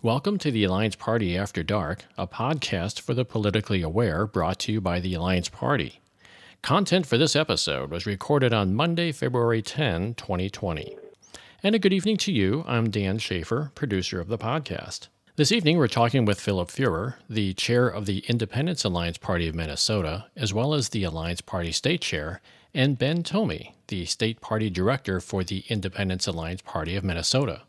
Welcome to the Alliance Party After Dark, a podcast for the politically aware brought to you by the Alliance Party. Content for this episode was recorded on Monday, February 10, 2020. And a good evening to you. I'm Dan Schaefer, producer of the podcast. This evening, we're talking with Philip Fuehrer, the chair of the Independence Alliance Party of Minnesota, as well as the Alliance Party state chair, and Ben Thome, the state party director for the Independence Alliance Party of Minnesota.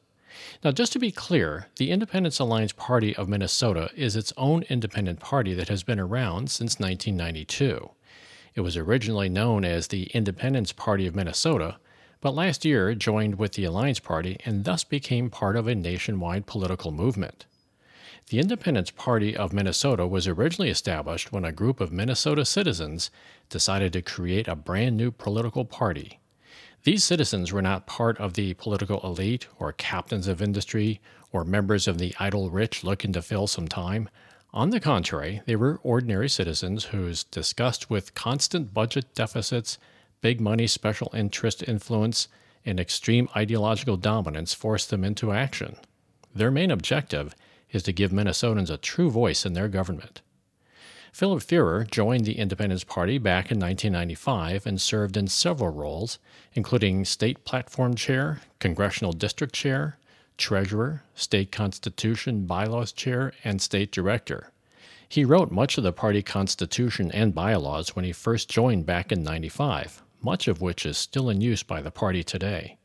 Now, just to be clear, the Independence Alliance Party of Minnesota is its own independent party that has been around since 1992. It was originally known as the Independence Party of Minnesota, but last year joined with the Alliance Party and thus became part of a nationwide political movement. The Independence Party of Minnesota was originally established when a group of Minnesota citizens decided to create a brand new political party these citizens were not part of the political elite or captains of industry or members of the idle rich looking to fill some time. On the contrary, they were ordinary citizens whose disgust with constant budget deficits, big money special interest influence, and extreme ideological dominance forced them into action. Their main objective is to give Minnesotans a true voice in their government. Philip Fuehrer joined the Independence Party back in 1995 and served in several roles, including state platform chair, congressional district chair, treasurer, state constitution bylaws chair, and state director. He wrote much of the party constitution and bylaws when he first joined back in 95, much of which is still in use by the party today.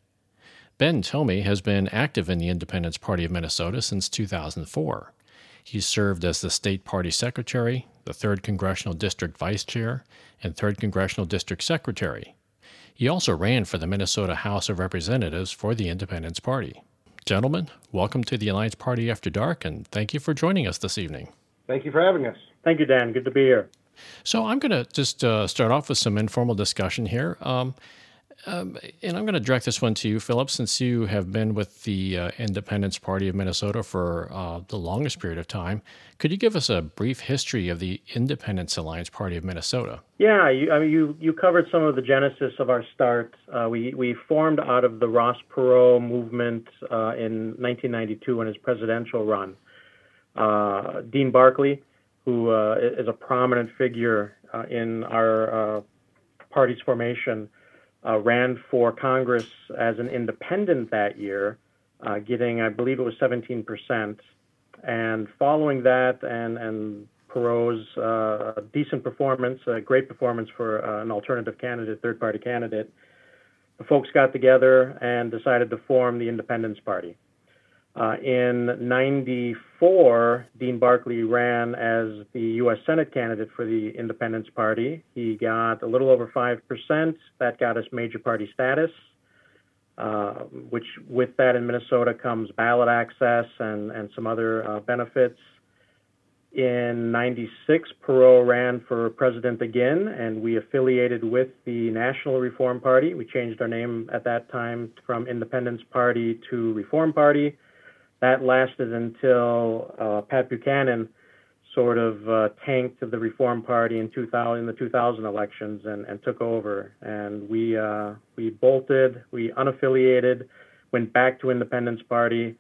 Ben Thome has been active in the Independence Party of Minnesota since 2004. He served as the state party secretary, the 3rd Congressional District Vice Chair, and 3rd Congressional District Secretary. He also ran for the Minnesota House of Representatives for the Independence Party. Gentlemen, welcome to the Alliance Party After Dark, and thank you for joining us this evening. Thank you for having us. Thank you, Dan. Good to be here. So, I'm going to just uh, start off with some informal discussion here. Um, um, and I'm going to direct this one to you, Philip, since you have been with the uh, Independence Party of Minnesota for uh, the longest period of time. Could you give us a brief history of the Independence Alliance Party of Minnesota? Yeah, you, I mean, you, you covered some of the genesis of our start. Uh, we, we formed out of the Ross Perot movement uh, in 1992 in his presidential run. Uh, Dean Barkley, who uh, is a prominent figure in our party's formation, uh, ran for Congress as an independent that year, uh, getting, I believe it was 17%. And following that, and, and Perot's uh, decent performance, a great performance for uh, an alternative candidate, third party candidate, the folks got together and decided to form the Independence Party. Uh, in 94, Dean Barkley ran as the U.S. Senate candidate for the Independence Party. He got a little over 5%. That got us major party status, uh, which with that in Minnesota comes ballot access and, and some other uh, benefits. In 96, Perot ran for president again, and we affiliated with the National Reform Party. We changed our name at that time from Independence Party to Reform Party that lasted until uh, Pat Buchanan sort of uh, tanked the Reform Party in 2000 in the 2000 elections and, and took over. And we uh, we bolted, we unaffiliated, went back to Independence Party,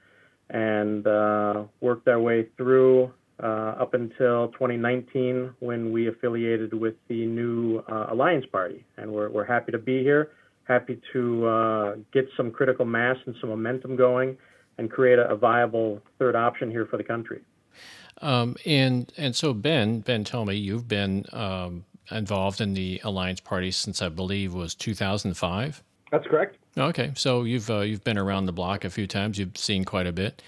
and uh, worked our way through uh, up until 2019 when we affiliated with the new uh, Alliance Party. And we're we're happy to be here, happy to get some critical mass and some momentum going and create a, a viable third option here for the country. Um, and and so Ben Ben, tell me you've been um, involved in the Alliance Party since I believe was 2005. That's correct. Okay, so you've uh, you've been around the block a few times. You've seen quite a bit.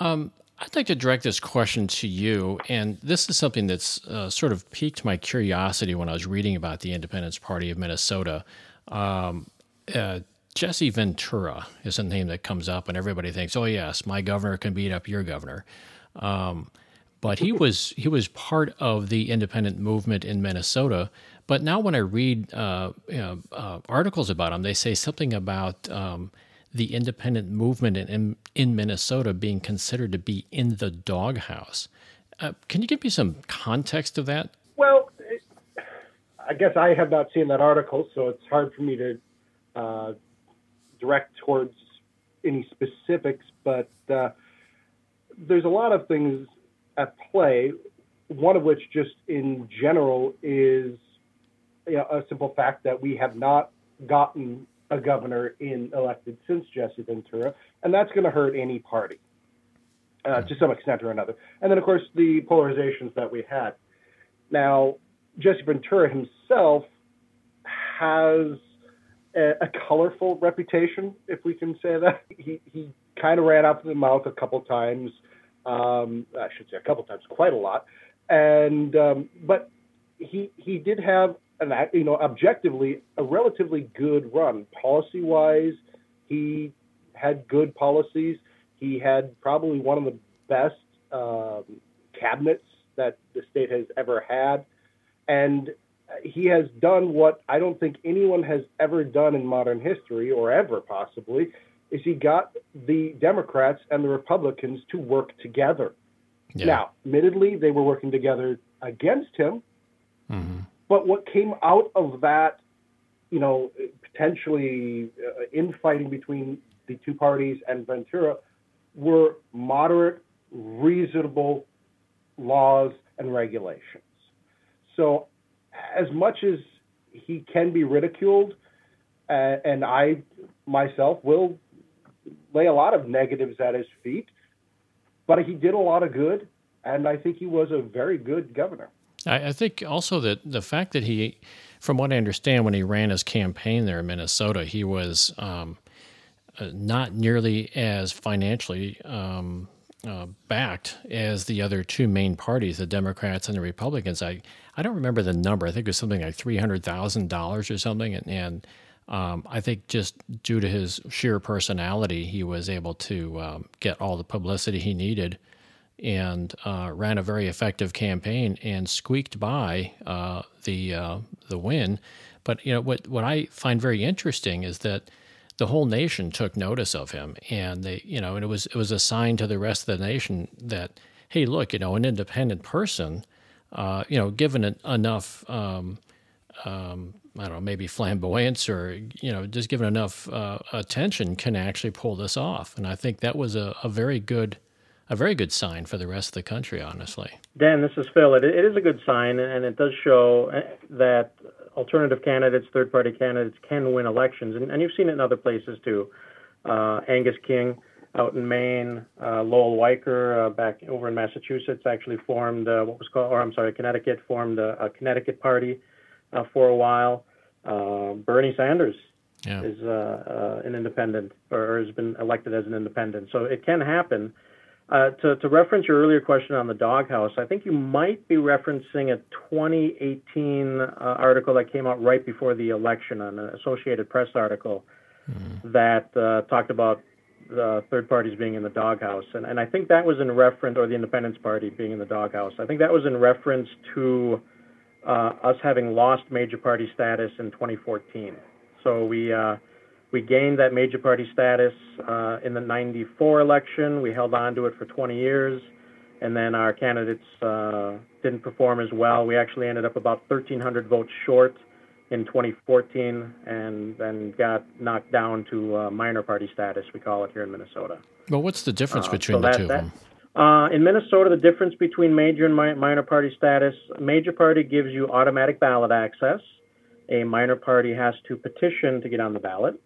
Um, I'd like to direct this question to you, and this is something that's uh, sort of piqued my curiosity when I was reading about the Independence Party of Minnesota. Um, uh, Jesse Ventura is a name that comes up, and everybody thinks, "Oh yes, my governor can beat up your governor." Um, but he was he was part of the independent movement in Minnesota. But now, when I read uh, you know, uh, articles about him, they say something about um, the independent movement in, in Minnesota being considered to be in the doghouse. Uh, can you give me some context of that? Well, I guess I have not seen that article, so it's hard for me to uh, direct towards any specifics, but uh, there's a lot of things at play. One of which, just in general, is you know, a simple fact that we have not gotten a governor in elected since Jesse Ventura, and that's going to hurt any party uh, to some extent or another. And then, of course, the polarizations that we had. Now, Jesse Ventura himself has a, a colorful reputation, if we can say that. He, he kind of ran out of the mouth a couple times. Um, I should say a couple times, quite a lot. And um, but he he did have an you know objectively a relatively good run policy wise. He had good policies. He had probably one of the best um, cabinets that the state has ever had, and he has done what I don't think anyone has ever done in modern history, or ever possibly, is he got the Democrats and the Republicans to work together. Yeah. Now, admittedly, they were working together against him, mm-hmm. but what came out of that, you know, potentially uh, infighting between the two parties and Ventura were moderate, reasonable laws and regulations. So, as much as he can be ridiculed, uh, and I myself will lay a lot of negatives at his feet, but he did a lot of good, and I think he was a very good governor. I, I think also that the fact that he, from what I understand, when he ran his campaign there in Minnesota, he was um, uh, not nearly as financially um, uh, backed as the other two main parties, the Democrats and the Republicans. I, I don't remember the number. I think it was something like three hundred thousand dollars or something, and, and um, I think just due to his sheer personality, he was able to um, get all the publicity he needed and uh, ran a very effective campaign and squeaked by uh, the uh, the win. But you know what what I find very interesting is that the whole nation took notice of him, and they you know and it was it was a sign to the rest of the nation that hey look you know an independent person uh, you know given enough. Um, um, I don't know, maybe flamboyance or, you know, just given enough uh, attention can actually pull this off. And I think that was a, a, very good, a very good sign for the rest of the country, honestly. Dan, this is Phil. It, it is a good sign, and it does show uh, that alternative candidates, third party candidates can win elections. And, and, you've seen it in other places too. Uh, Angus King out in Maine, uh, Lowell Weicker uh, back over in Massachusetts actually formed uh, what was called, or I'm sorry, Connecticut formed a, a Connecticut party uh, for a while. Uh, Bernie Sanders yeah. is uh, uh, an independent or has been elected as an independent. So it can happen. Uh, to, to, reference your earlier question on the doghouse, I think you might be referencing a 2018 uh, article that came out right before the election, on an Associated Press article mm. that talked about the third parties being in the doghouse. And, and I think that was in reference, or the Independence Party being in the doghouse. I think that was in reference to uh, us having lost major party status in 2014. So we uh, we gained that major party status uh, in the 94 election. We held on to it for 20 years, and then our candidates uh, didn't perform as well. We actually ended up about 1,300 votes short in 2014, and then got knocked down to uh, minor party status. We call it here in Minnesota. Well, what's the difference uh, between so the that, two of them? Uh, in Minnesota, the difference between major and mi- minor party status major party gives you automatic ballot access. A minor party has to petition to get on the ballot.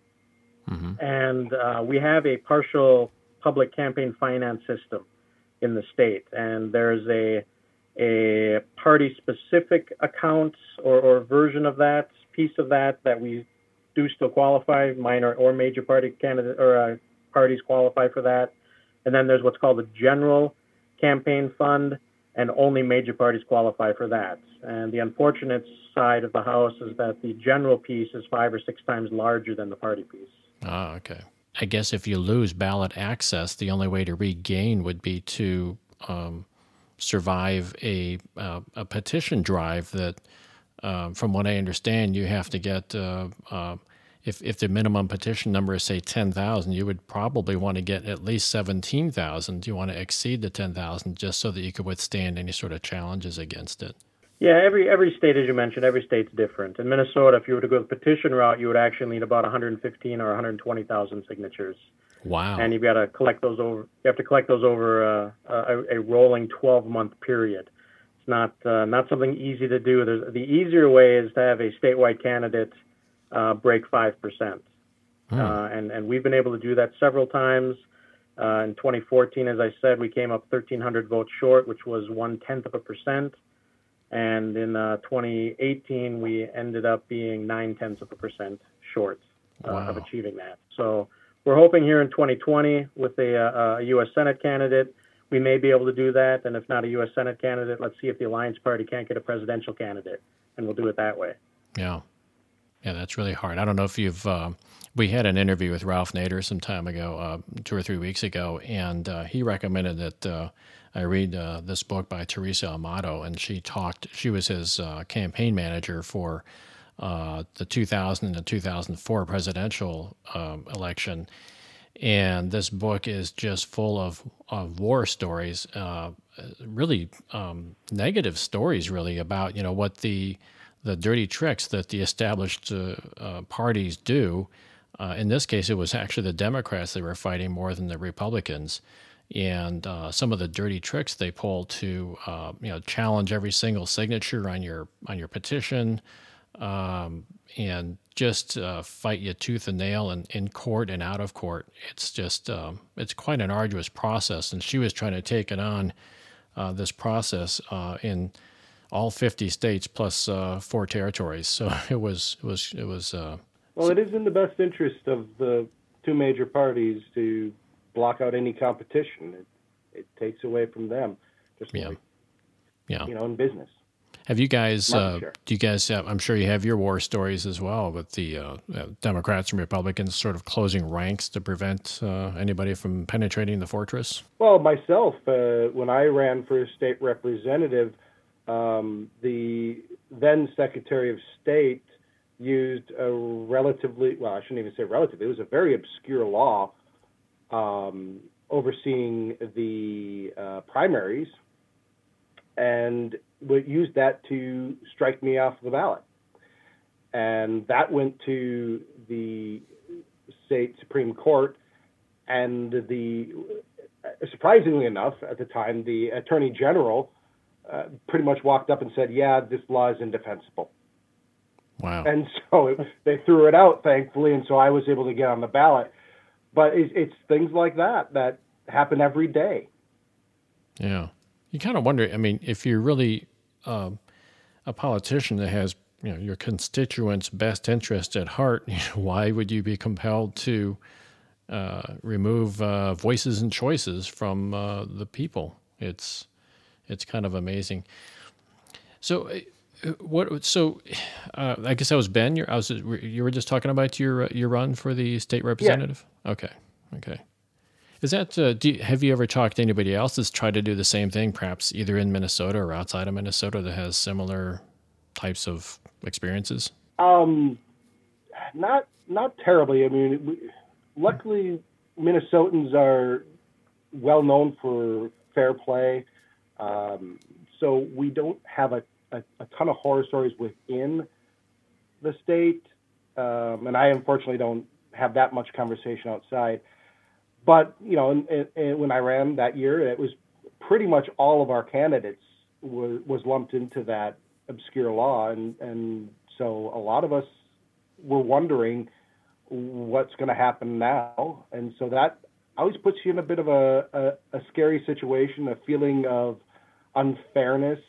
Mm-hmm. And uh, we have a partial public campaign finance system in the state. And there's a, a party specific account or, or version of that, piece of that, that we do still qualify. Minor or major party candidate or uh, parties qualify for that. And then there's what's called the general campaign fund, and only major parties qualify for that. And the unfortunate side of the House is that the general piece is five or six times larger than the party piece. Ah, okay. I guess if you lose ballot access, the only way to regain would be to um, survive a uh, a petition drive that, uh, from what I understand, you have to get uh, uh if if the minimum petition number is say ten thousand, you would probably want to get at least seventeen thousand. You want to exceed the ten thousand just so that you could withstand any sort of challenges against it. Yeah, every every state, as you mentioned, every state's different. In Minnesota, if you were to go the petition route, you would actually need about 115 or 120,000 signatures. Wow. And you've got to collect those over. You have to collect those over uh, a, a, rolling 12-month period. It's not uh, not something easy to do. There's, the easier way is to have a statewide candidate uh, break five percent, hmm. Uh, and and we've been able to do that several times. Uh, in 2014, as I said, we came up 1,300 votes short, which was one tenth of a percent. And in uh, 2018, we ended up being nine tenths of a percent short uh, wow. of achieving that. So we're hoping here in 2020 with a, uh, a, U.S. Senate candidate, we may be able to do that. And if not a U.S. Senate candidate, let's see if the Alliance Party can't get a presidential candidate, and we'll do it that way. Yeah. Yeah, that's really hard. I don't know if you've. Uh, we had an interview with Ralph Nader some time ago, uh, two or three weeks ago, and uh, he recommended that uh, I read uh, this book by Teresa Amato, and she talked. She was his uh, campaign manager for the 2000 and 2004 presidential um, election, and this book is just full of, of war stories, really um, negative stories, really about you know what the the dirty tricks that the established uh, uh, parties do. Uh, in this case, it was actually the Democrats that were fighting more than the Republicans, and uh, some of the dirty tricks they pull to uh, you know challenge every single signature on your on your petition, um, and just uh, fight you tooth and nail in, in court and out of court. It's just um, it's quite an arduous process, and she was trying to take it on this process in all 50 states plus uh, four territories. So it was it was it was. Uh, well, it is in the best interest of the two major parties to block out any competition. It, it takes away from them, just yeah, like, yeah, you know, in business. Have you guys? Uh, do you guys? Have, I'm sure you have your war stories as well with the uh, uh, Democrats and Republicans sort of closing ranks to prevent uh, anybody from penetrating the fortress. Well, myself, uh, when I ran for state representative, um, the then Secretary of State used a relatively, well, I shouldn't even say relatively, it was a very obscure law um, overseeing the uh, primaries and used that to strike me off the ballot. And that went to the state Supreme Court, and the surprisingly enough, at the time, the Attorney General uh, pretty much walked up and said, "Yeah, this law is indefensible." Wow. And so it, they threw it out, thankfully, and so I was able to get on the ballot. But it's, it's things like that that happen every day. Yeah, you kind of wonder. I mean, if you're really um, a politician that has you know your constituents' best interest at heart, why would you be compelled to uh, remove uh, voices and choices from uh, the people? It's it's kind of amazing. So, what? So, uh, I guess that was Ben. you I was. You were just talking about your uh, your run for the state representative. Yeah. Okay. Okay. Is that? Uh, do you, have you ever talked to anybody else that's tried to do the same thing, perhaps either in Minnesota or outside of Minnesota, that has similar types of experiences? Um, not not terribly. I mean, we, luckily Minnesotans are well known for fair play. Um, so we don't have a, a, a, ton of horror stories within the state, um, and I unfortunately don't have that much conversation outside. But you know, and, and when I ran that year, it was pretty much all of our candidates was, was lumped into that obscure law, and and so a lot of us were wondering what's going to happen now, and so that always puts you in a bit of a, a, a scary situation, a feeling of unfairness,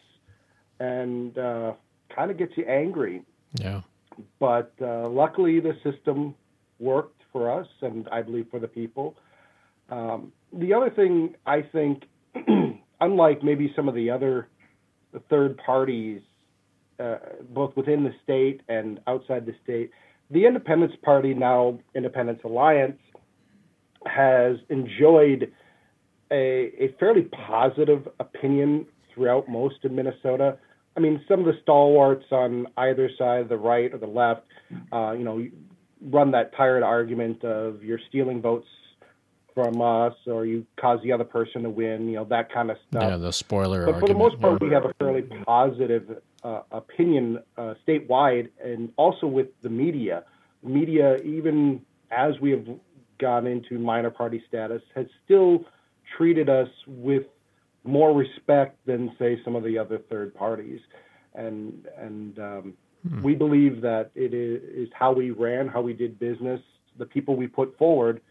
and uh, kind of gets you angry. Yeah. But uh, luckily, the system worked for us, and I believe for the people. Um, the other thing I think, unlike maybe some of the other third parties, uh, both within the state and outside the state, the Independence Party, now Independence Alliance, has enjoyed a, a fairly positive opinion throughout most of Minnesota. I mean, some of the stalwarts on either side, the right or the left, uh, you know, run that tired argument of you're stealing votes from us or you cause the other person to win, you know, that kind of stuff. Yeah, the spoiler but argument. for the most part, we have a fairly positive uh, opinion uh, statewide and also with the media. Media, even as we have gone into minor party status has still treated us with more respect than say some of the other third parties, and and um, hmm. we believe that it is, is how we ran, how we did business, the people we put forward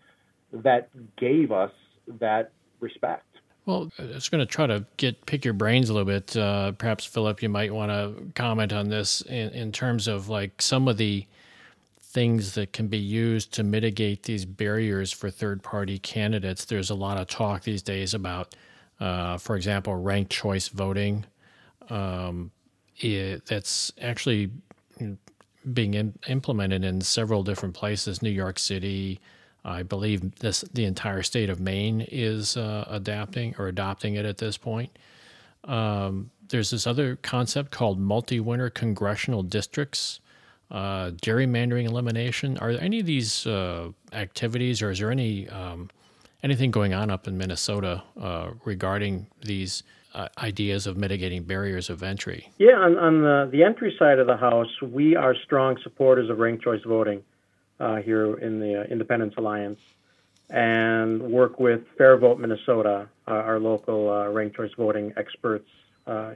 that gave us that respect. Well, I was going to try to get pick your brains a little bit. Uh, perhaps Philip, you might want to comment on this in, in terms of like some of the things that can be used to mitigate these barriers for third party candidates. There's a lot of talk these days about, uh, for example, ranked choice voting. Um, it, that's actually being in, implemented in several different places, New York City, I believe this the entire state of Maine is uh, adapting or adopting it at this point. Um, there's this other concept called multi-winner congressional districts, uh, gerrymandering elimination. Are there any of these uh, activities, or is there any um, anything going on up in Minnesota uh, regarding these uh, ideas of mitigating barriers of entry? Yeah, on, on the, the entry side of the house, we are strong supporters of ranked choice voting uh, here in the uh, Independence Alliance and work with Fair Vote Minnesota, uh, our local uh, ranked choice voting experts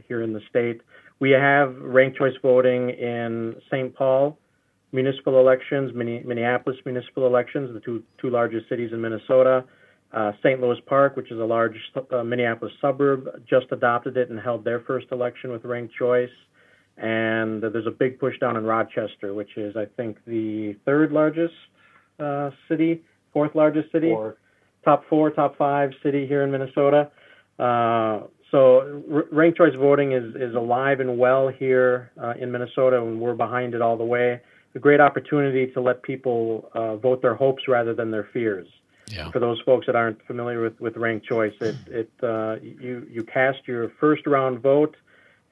here in the state. We have ranked choice voting in St. Paul municipal elections, Minneapolis municipal elections, the two two largest cities in Minnesota. Uh, St. Louis Park, which is a large Minneapolis suburb, just adopted it and held their first election with ranked choice and there's a big push down in Rochester, which is I think the third largest uh, city, fourth largest city, four. top four, top five city here in Minnesota. Uh, so r- ranked choice voting is is alive and well here uh, in Minnesota, and we're behind it all the way. A great opportunity to let people uh, vote their hopes rather than their fears. Yeah. For those folks that aren't familiar with, with ranked choice, it, it uh, you you cast your first round vote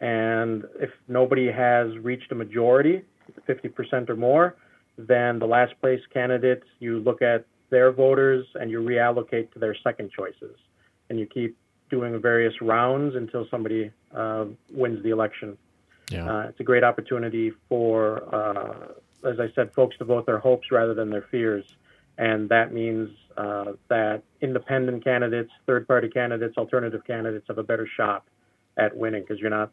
and if nobody has reached a majority, 50% or more, then the last place candidates, you look at their voters and you reallocate to their second choices. And you keep doing various rounds until somebody uh, wins the election. Yeah. Uh, it's a great opportunity for, uh, as I said, folks to vote their hopes rather than their fears. And that means uh, that independent candidates, third party candidates, alternative candidates have a better shot at winning because you're not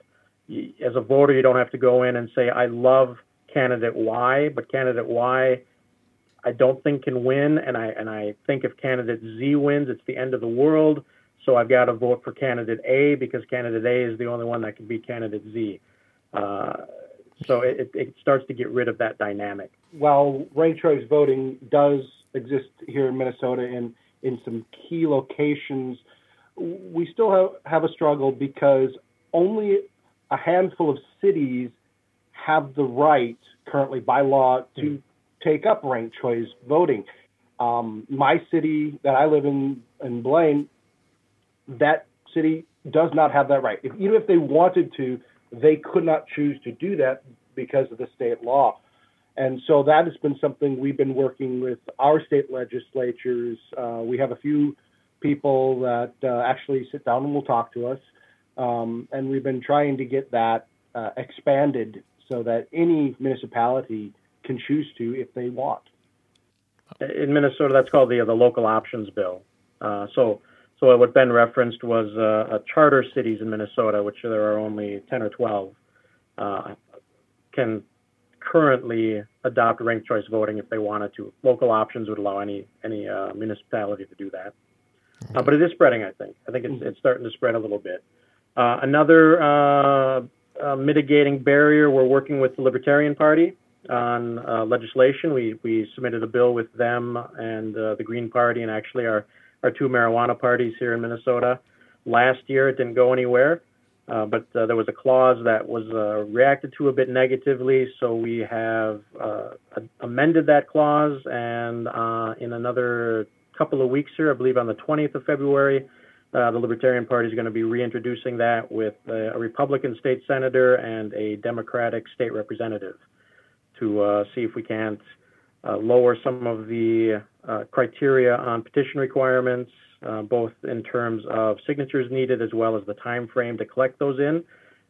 as a voter, you don't have to go in and say, I love candidate Y, but candidate Y, I don't think can win. And I, and I think if candidate Z wins, it's the end of the world. So I've got to vote for candidate A because candidate A is the only one that can beat candidate Z. Uh, so it, it starts to get rid of that dynamic. While ranked choice voting does exist here in Minnesota in, in some key locations, we still have, have a struggle because only a handful of cities have the right currently by law to mm. take up ranked choice voting. Um, my city that I live in, in Blaine, that city does not have that right. If, even if they wanted to, they could not choose to do that because of the state law. And so that has been something we've been working with our state legislatures. Uh, we have a few people that uh, actually sit down and will talk to us. Um, and we've been trying to get that uh, expanded so that any municipality can choose to if they want. In Minnesota, that's called the the local options bill. Uh, so, so what Ben referenced was uh, charter cities in Minnesota, which there are only 10 or 12, uh, can currently adopt ranked choice voting if they wanted to. Local options would allow any any uh, municipality to do that. Uh, but it is spreading, I think. I think it's, it's starting to spread a little bit. Uh, another uh, uh, mitigating barrier, we're working with the Libertarian Party on uh, legislation. We, we submitted a bill with them and the Green Party and actually our, our two marijuana parties here in Minnesota. Last year, it didn't go anywhere, uh, but there was a clause that was reacted to a bit negatively, so we have amended that clause, and in another couple of weeks here, I believe on the 20th of February, uh, the Libertarian Party is going to be reintroducing that with a, Republican state senator and a Democratic state representative to uh, see if we can't uh, lower some of the uh, criteria on petition requirements, uh, both in terms of signatures needed as well as the time frame to collect those in,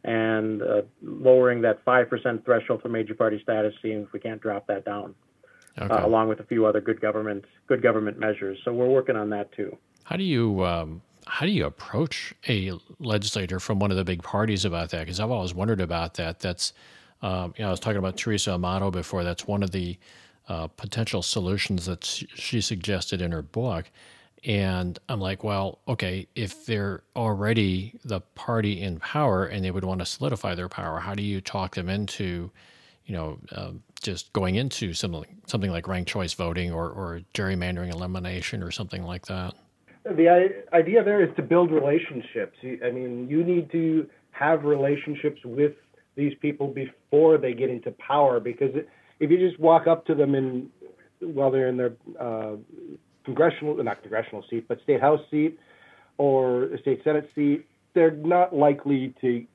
and uh, lowering that 5% threshold for major party status, seeing if we can't drop that down. okay. uh, along with a few other good government good government measures. So we're working on that too. How do you um, how do you approach a legislator from one of the big parties about that? Because I've always wondered about that. That's um, you know I was talking about Teresa Amato before. That's one of the uh, potential solutions that she suggested in her book. And I'm like, well, okay, if they're already the party in power and they would want to solidify their power, how do you talk them into, you know, uh, just going into something something like ranked choice voting or, or gerrymandering elimination or something like that? The idea there is to build relationships. I mean, you need to have relationships with these people before they get into power because if you just walk up to them and while they're in their uh, congressional, not congressional seat, but state house seat or a state senate seat, they're not likely to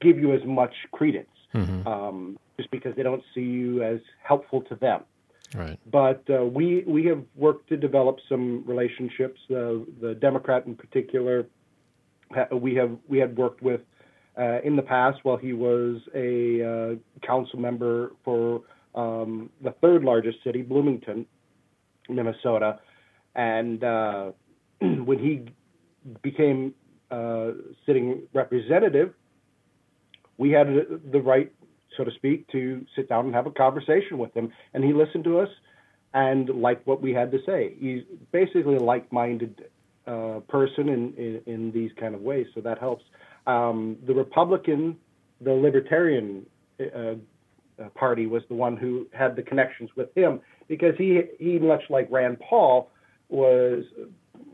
give you as much credence mm-hmm. um, just because they don't see you as helpful to them. Right. But uh, we we have worked to develop some relationships. Uh, the Democrat in particular, we have we had worked with uh, in the past while he was a uh, council member for um, the third largest city, Bloomington, Minnesota. And uh, when he became uh, sitting representative, we had the right, so to speak, to sit down and have a conversation with him. And he listened to us and liked what we had to say. He's basically a like minded uh, person in, in, in, these kind of ways, so that helps. Um, the Republican, the Libertarian uh, uh, party was the one who had the connections with him because he he much like Rand Paul was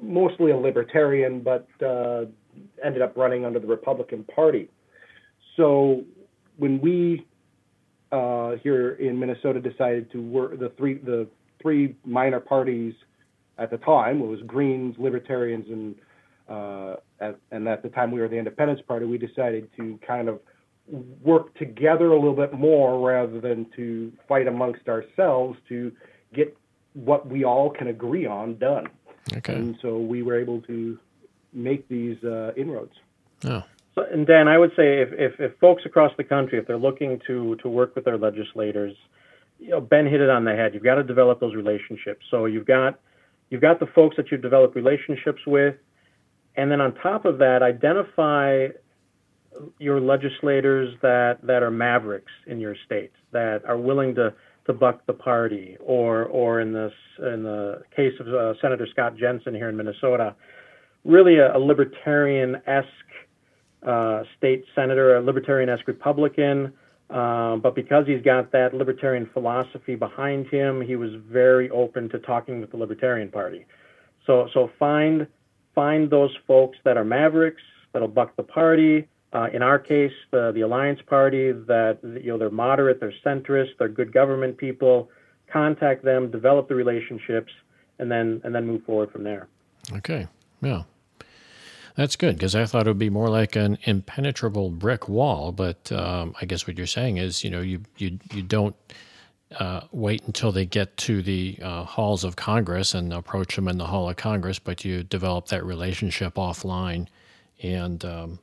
mostly a libertarian but uh, ended up running under the Republican Party. So when we uh, here in Minnesota decided to work the three the three minor parties at the time it was Greens, Libertarians, and uh, at, and at the time we were the Independence Party. We decided to kind of work together a little bit more rather than to fight amongst ourselves to get what we all can agree on done. Okay. And so we were able to make these uh, inroads. Oh. So, and Dan, I would say if, if, if, folks across the country, if they're looking to, to work with their legislators, you know, Ben hit it on the head. You've got to develop those relationships. So you've got you've got the folks that you've developed relationships with, and then on top of that, identify your legislators that, that are mavericks in your state that are willing to, to buck the party, or or in this in the case of uh, Senator Scott Jensen here in Minnesota, really a, a libertarian-esque uh, state senator, a libertarian-esque Republican. Um, but because he's got that libertarian philosophy behind him, he was very open to talking with the Libertarian Party. So so find find those folks that are mavericks that'll buck the party uh, in our case, the, the Alliance Party, that you know they're moderate, they're centrist, they're good government people. Contact them, develop the relationships, and then and then move forward from there. Okay, yeah, that's good because I thought it would be more like an impenetrable brick wall. But um, I guess what you're saying is, you know, you you you don't uh, wait until they get to the uh, halls of Congress and approach them in the hall of Congress, but you develop that relationship offline, and um,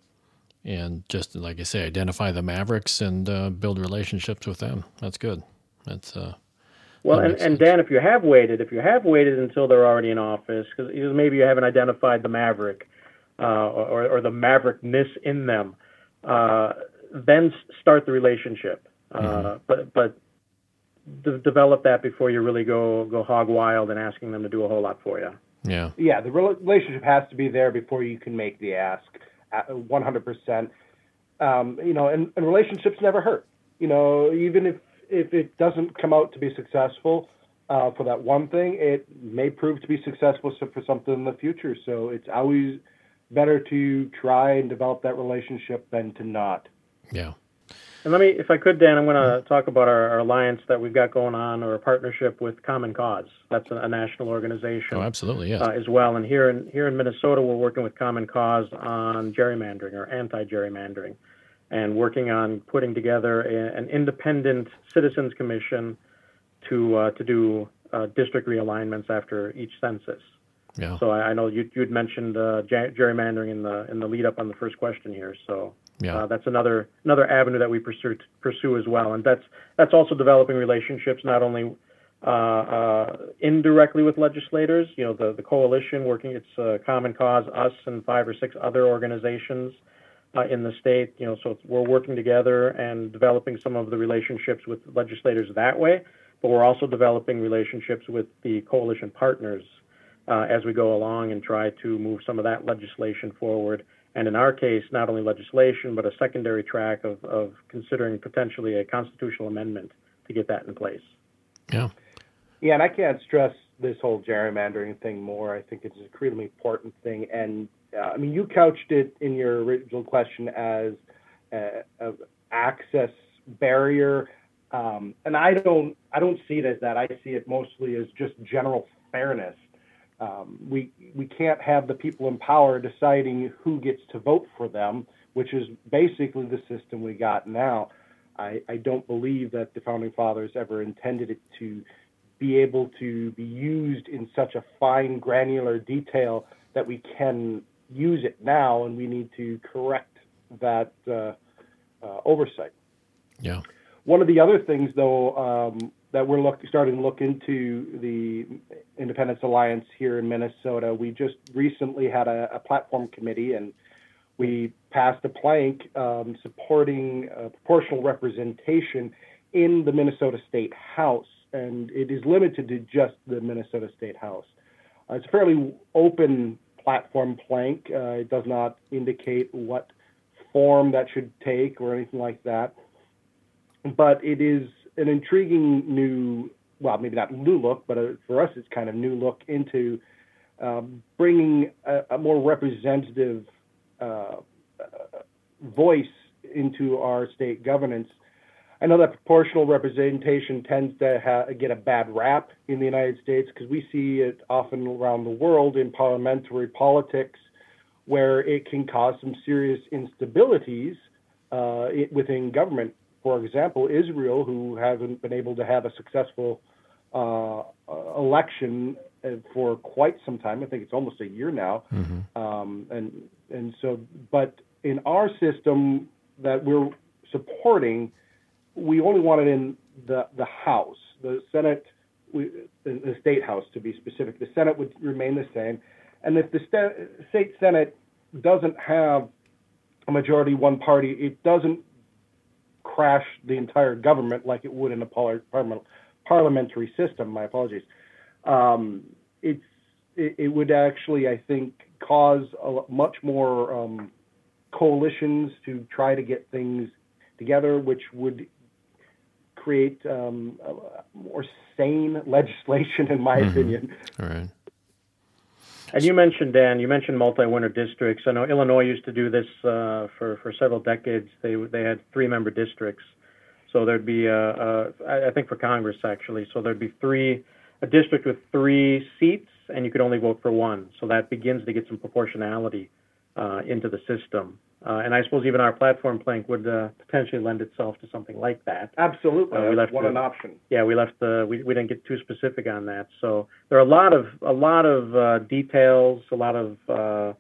and just like I say, identify the Mavericks and uh, build relationships with them. That's good. That's uh, well, and, and Dan, if you have waited, if you have waited until they're already in office, because maybe you haven't identified the Maverick uh, or, or the Maverickness in them, uh, then start the relationship. Uh, mm-hmm. But but de- develop that before you really go go hog wild and asking them to do a whole lot for you. Yeah. Yeah, the relationship has to be there before you can make the ask. 100%. Um, you know, and, and relationships never hurt. You know, even if if it doesn't come out to be successful uh, for that one thing, it may prove to be successful for something in the future. So it's always better to try and develop that relationship than to not. Yeah. And let me, if I could, Dan, I'm going to talk about our, our, alliance that we've got going on, or a partnership with Common Cause. That's a, a national organization. Oh, absolutely, yes. Uh, as well. And here in here in Minnesota, we're working with Common Cause on gerrymandering or anti-gerrymandering, and working on putting together a, an independent citizens commission to uh, to do uh, district realignments after each census. Yeah. So I, I know you you'd mentioned uh, gerrymandering in the in the lead up on the first question here. So yeah. Uh, that's another another avenue that we pursue pursue as well, and that's that's also developing relationships not only uh, uh, indirectly with legislators. You know, the, the coalition working, it's uh, Common Cause, us, and five or six other organizations uh, in the state. You know, so we're working together and developing some of the relationships with legislators that way. But we're also developing relationships with the coalition partners uh, as we go along and try to move some of that legislation forward. And in our case, not only legislation, but a secondary track of, of considering potentially a constitutional amendment to get that in place. Yeah. Yeah, and I can't stress this whole gerrymandering thing more. I think it's a critically important thing. And uh, I mean, you couched it in your original question as a, a access barrier, um, and I don't I don't see it as that. I see it mostly as just general fairness. Um, we we can't have the people in power deciding who gets to vote for them, which is basically the system we got now. I, I don't believe that the founding fathers ever intended it to be able to be used in such a fine granular detail that we can use it now, and we need to correct that uh, uh, oversight. Yeah. One of the other things, though, um, that we're look, starting to look into the Independence Alliance here in Minnesota, we just recently had a, a platform committee and we passed a plank um, supporting uh, proportional representation in the Minnesota State House, and it is limited to just the Minnesota State House. Uh, it's a fairly open platform plank. Uh, it does not indicate what form that should take or anything like that, but it is an intriguing new, well, maybe not new look, but uh, for us, it's kind of new look into um, bringing a, a, more representative uh, voice into our state governance. I know that proportional representation tends to ha- get a bad rap in the United States because we see it often around the world in parliamentary politics where it can cause some serious instabilities uh, it, within government. For example, Israel, who hasn't been able to have a successful uh, election uh, for quite some time. I think it's almost a year now. Mm-hmm. Um, and and so, but in our system that we're supporting, we only want it in the the House, the Senate, we, the state House to be specific. The Senate would remain the same, and if the state Senate doesn't have a majority one party, it doesn't crash the entire government like it would in a parliamentary system. My apologies. Um, it's it, it, would actually, I think, cause a much more um, coalitions to try to get things together, which would create um, more sane legislation, in my mm-hmm. opinion. All right. And you mentioned Dan. You mentioned multi-winner districts. I know Illinois used to do this uh, for for several decades. They they had three-member districts, so there'd be uh, uh, I think for Congress actually. So there'd be three a district with three seats, and you could only vote for one. So that begins to get some proportionality uh, into the system. Uh, and I suppose even our platform plank would uh, potentially lend itself to something like that. Absolutely, uh, we left one the, an option. Yeah, we left the we, we didn't get too specific on that. So there are a lot of a lot of uh, details, a lot of uh,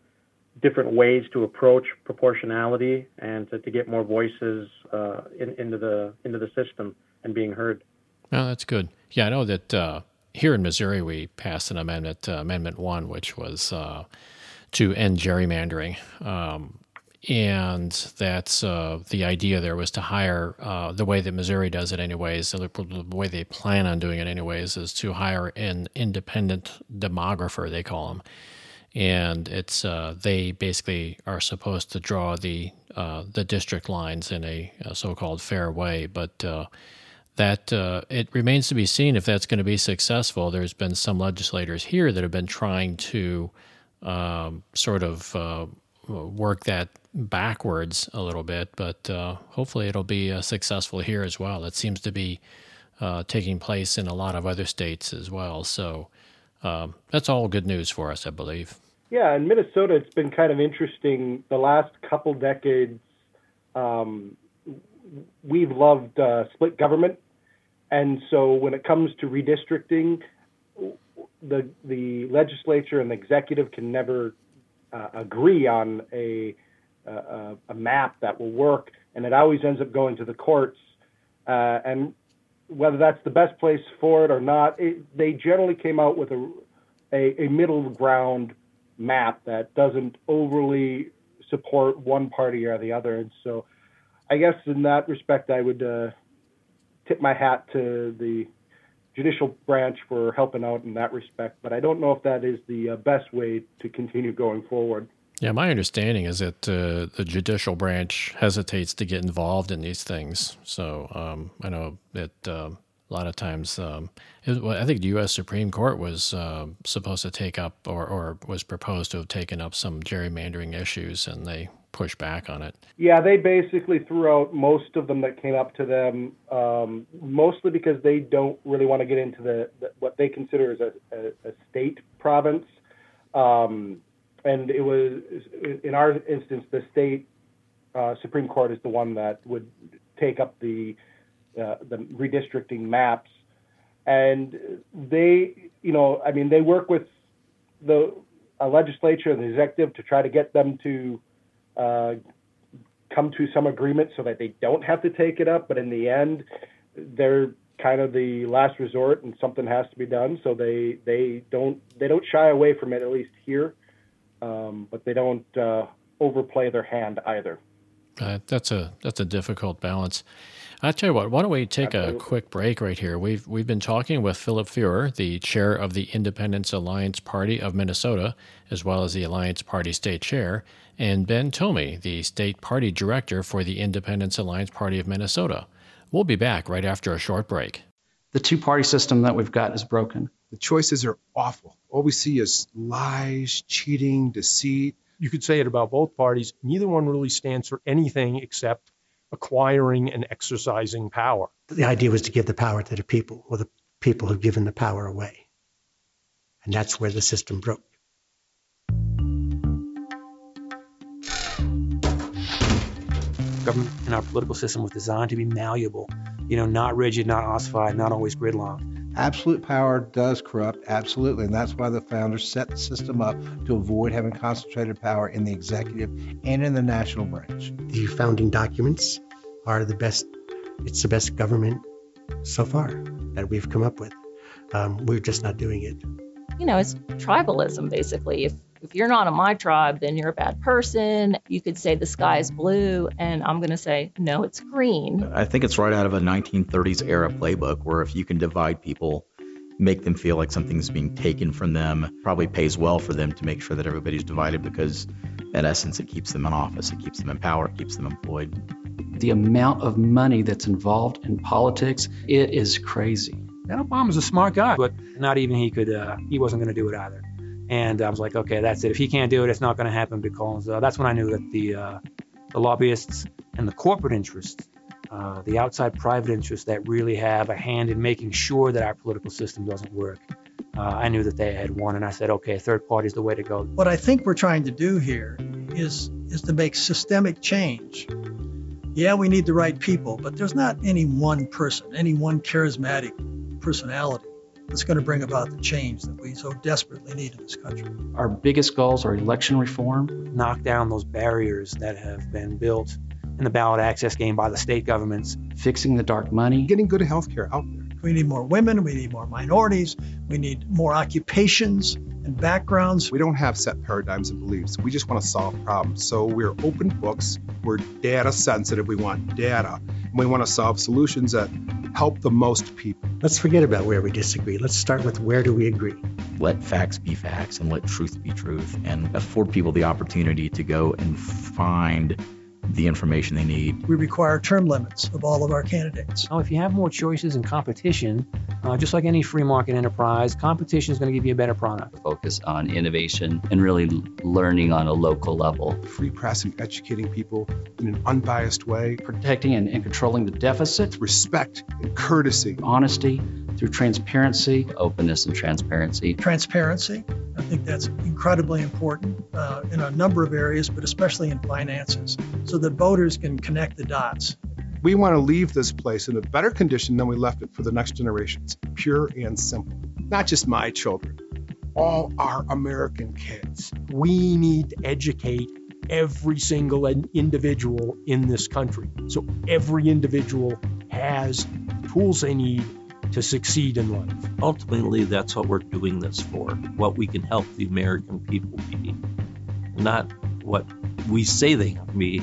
different ways to approach proportionality and to, to get more voices uh, in, into the into the system and being heard. Oh, that's good. Yeah, I know that here in Missouri we passed an amendment, Amendment One, which was to end gerrymandering. Um, and that's uh, the idea there was to hire uh, the way that Missouri does it anyways the, the, way they plan on doing it anyways is to hire an independent demographer they call them and it's uh, they basically are supposed to draw the uh, the district lines in a, a, so-called fair way but uh, that uh, it remains to be seen if that's going to be successful. There's been some legislators here that have been trying to um, sort of work that backwards a little bit, but uh, hopefully it'll be uh, successful here as well. It seems to be uh, taking place in a lot of other states as well. So um, that's all good news for us, I believe. Yeah, in Minnesota, it's been kind of interesting. The last couple decades, um, we've loved uh, split government, and so when it comes to redistricting, the the legislature and the executive can never uh, agree on a, a, a map that will work, and it always ends up going to the courts. Uh, and whether that's the best place for it or not, it, they generally came out with a, a, a middle ground map that doesn't overly support one party or the other. And so, I guess in that respect, I would uh, tip my hat to the judicial branch for helping out in that respect. But I don't know if that is the uh, best way to continue going forward. Yeah, my understanding is that uh, the judicial branch hesitates to get involved in these things. So um, I know that uh, a lot of times, um, it, well, I think the U.S. Supreme Court was uh, supposed to take up or, or was proposed to have taken up some gerrymandering issues, and they pushed back on it. Yeah, they basically threw out most of them that came up to them, um, mostly because they don't really want to get into the, the what they consider as a, a, a state province. Um, and it was in our instance the state uh, Supreme Court is the one that would take up the uh, the redistricting maps, and they, you know, I mean, they work with the legislature and the executive to try to get them to uh, come to some agreement so that they don't have to take it up. But in the end, they're kind of the last resort, and something has to be done. So they they don't they don't shy away from it, at least here um, but they don't uh, overplay their hand either. Uh, that's a that's a difficult balance. I tell you what, why don't we take Absolutely. a quick break right here? We've we've been talking with Philip Fuehrer, the chair of the Independence Alliance Party of Minnesota, as well as the Alliance Party state chair, and Ben Thome, the state party director for the Independence Alliance Party of Minnesota. We'll be back right after a short break. The two party system that we've got is broken. The choices are awful. All we see is lies, cheating, deceit. You could say it about both parties. Neither one really stands for anything except acquiring and exercising power. The idea was to give the power to the people, or the people who've given the power away. And that's where the system broke. Government and our political system was designed to be malleable, you know, not rigid, not ossified, not always gridlocked. Absolute power does corrupt, absolutely. And that's why the founders set the system up to avoid having concentrated power in the executive and in the national branch. The founding documents are the best, it's the best government so far that we've come up with. Um, we're just not doing it. You know, it's tribalism basically. If if you're not in my tribe, then you're a bad person. You could say the sky is blue, and I'm going to say, no, it's green. I think it's right out of a 1930s era playbook where if you can divide people, make them feel like something's being taken from them, probably pays well for them to make sure that everybody's divided because, in essence, it keeps them in office, it keeps them in power, it keeps them employed. The amount of money that's involved in politics, it is crazy. And Obama's a smart guy, but not even he could, uh, he wasn't going to do it either. And I was like, okay, that's it. If he can't do it, it's not going to happen because uh, that's when I knew that the, uh, the lobbyists and the corporate interests, uh, the outside private interests that really have a hand in making sure that our political system doesn't work, uh, I knew that they had won. And I said, okay, third party is the way to go. What I think we're trying to do here is is to make systemic change. Yeah, we need the right people, but there's not any one person, any one charismatic personality that's going to bring about the change that we so desperately need in this country. Our biggest goals are election reform, knock down those barriers that have been built in the ballot access game by the state governments, fixing the dark money, getting good health care out there. We need more women, we need more minorities, we need more occupations and backgrounds. We don't have set paradigms and beliefs. We just want to solve problems. So we're open books, we're data sensitive, we want data, and we want to solve solutions that help the most people. Let's forget about where we disagree. Let's start with where do we agree. Let facts be facts and let truth be truth and afford people the opportunity to go and find the information they need. We require term limits of all of our candidates. Oh, if you have more choices and competition, uh, just like any free market enterprise, competition is going to give you a better product. Focus on innovation and really learning on a local level. Free press and educating people in an unbiased way. Protecting and, and controlling the deficit. Respect and courtesy. Honesty through transparency. Openness and transparency. Transparency. I think that's incredibly important uh, in a number of areas, but especially in finances, so that voters can connect the dots. We want to leave this place in a better condition than we left it for the next generations, pure and simple. Not just my children, all our American kids. We need to educate every single individual in this country. So every individual has the tools they need to succeed in life. Ultimately, that's what we're doing this for, what we can help the American people be. Not what we say they can be,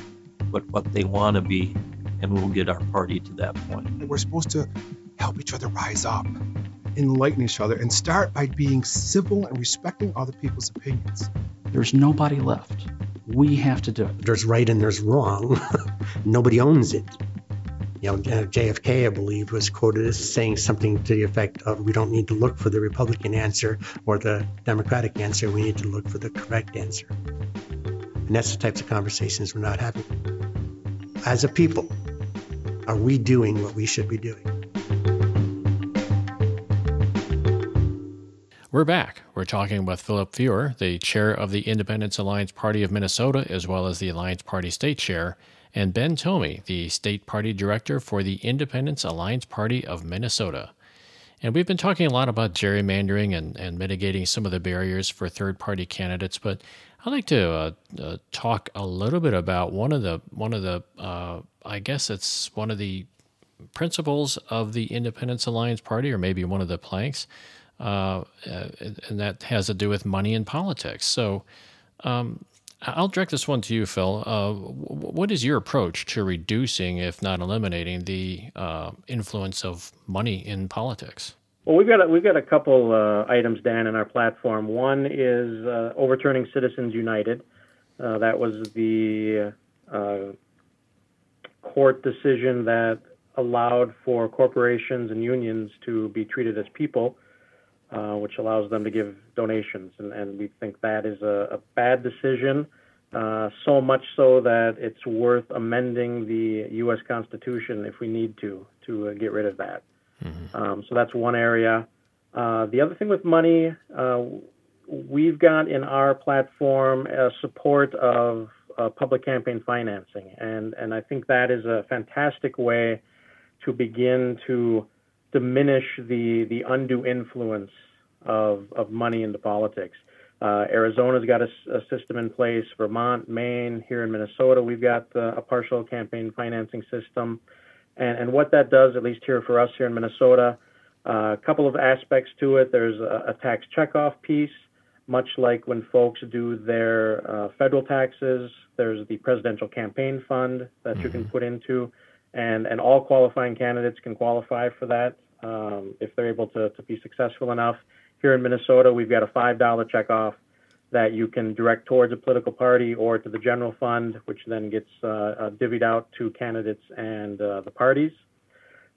but what they want to be, and we'll get our party to that point. We're supposed to help each other rise up, enlighten each other, and start by being civil and respecting other people's opinions. There's nobody left. We have to do it. There's right and there's wrong. Nobody owns it. You know, uh, JFK, I believe, was quoted as saying something to the effect of, "We don't need to look for the Republican answer or the Democratic answer. We need to look for the correct answer." And that's the types of conversations we're not having. As a people, are we doing what we should be doing? We're back. We're talking with Philip Fuehrer, the chair of the Independence Alliance Party of Minnesota, as well as the Alliance Party state chair, and Ben Thome, the state party director for the Independence Alliance Party of Minnesota. And we've been talking a lot about gerrymandering and, and mitigating some of the barriers for third party candidates, but I'd like to uh, uh, talk a little bit about one of the one of the uh, I guess it's one of the principles of the Independence Alliance Party, or maybe one of the planks, uh, and that has to do with money in politics. So um, I'll direct this one to you, Phil. Uh, what is your approach to reducing, if not eliminating, the uh, influence of money in politics? Well, we've got a, we've got a couple uh, items, Dan, in our platform. One is uh, overturning Citizens United. Uh, that was the uh, court decision that allowed for corporations and unions to be treated as people uh, which allows them to give donations. And, and we think that is a, a bad decision, uh, so much so that it's worth amending the U.S. Constitution if we need to, to get rid of that. Mm-hmm. Um, so that's one area. Uh, the other thing with money, uh, we've got in our platform support of uh, public campaign financing. And, and I think that is a fantastic way to begin to diminish the the undue influence of of money into politics. Uh, Arizona's got a, a, system in place. Vermont, Maine, here in Minnesota, we've got uh, a partial campaign financing system. And, and what that does, at least here for us here in Minnesota, uh, a couple of aspects to it. There's a, a tax checkoff piece, much like when folks do their uh, federal taxes. There's the presidential campaign fund that mm-hmm. you can mm-hmm. put into, and and all qualifying candidates can qualify for that um, if they're able to, to be successful enough. Here in Minnesota, we've got a $5 checkoff that you can direct towards a political party or to the general fund, which then gets uh, uh, divvied out to candidates and uh, the parties.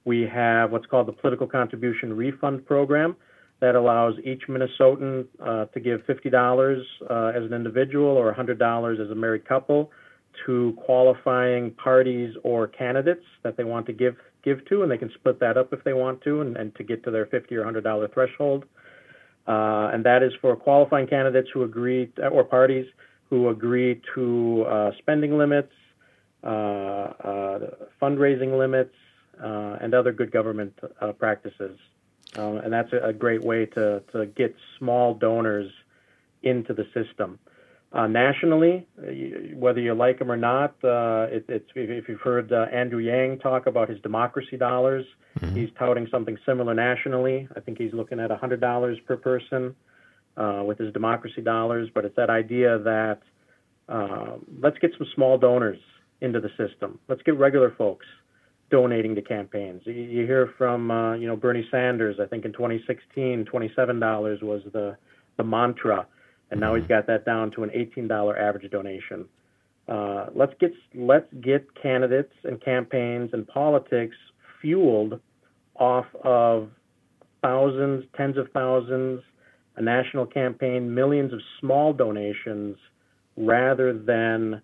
We have what's called the Political Contribution Refund Program that allows each Minnesotan uh, to give $50 uh, as an individual or $100 as a married couple to qualifying parties or candidates that they want to give give to, and they can split that up if they want to, and, and to get to their 50 or hundred dollar threshold. Uh, and that is for qualifying candidates who agree or parties who agree to uh, spending limits, uh, uh fundraising limits, uh, and other good government uh, practices. Um, and that's a, a, great way to, to get small donors into the system. Uh, nationally, whether you like him or not, uh, it, it's if you've heard uh, Andrew Yang talk about his democracy dollars, mm-hmm. he's touting something similar nationally. I think he's looking at $100 per person uh, with his democracy dollars. But it's that idea that uh, let's get some small donors into the system. Let's get regular folks donating to campaigns. You, you hear from uh, you know Bernie Sanders. I think in 2016, $27 was the the mantra and now he's got that down to an $18 average donation. Uh, let's get let's get candidates and campaigns and politics fueled off of thousands, tens of thousands, a national campaign, millions of small donations, rather than,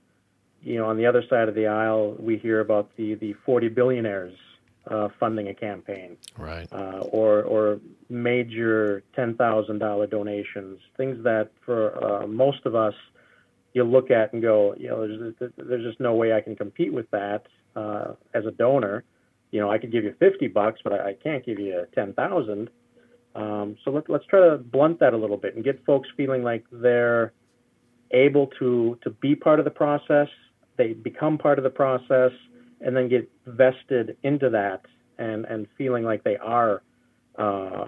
you know, on the other side of the aisle, we hear about the the 40 billionaires uh, funding a campaign, right? Uh, or or major ten thousand dollar donations, things that for uh, most of us you look at and go, you know, there's there's just no way I can compete with that uh, as a donor. You know, I could give you fifty bucks, but I, I can't give you ten thousand. Um, so let, let's try to blunt that a little bit and get folks feeling like they're able to to be part of the process. They become part of the process and then get vested into that and and feeling like they are uh,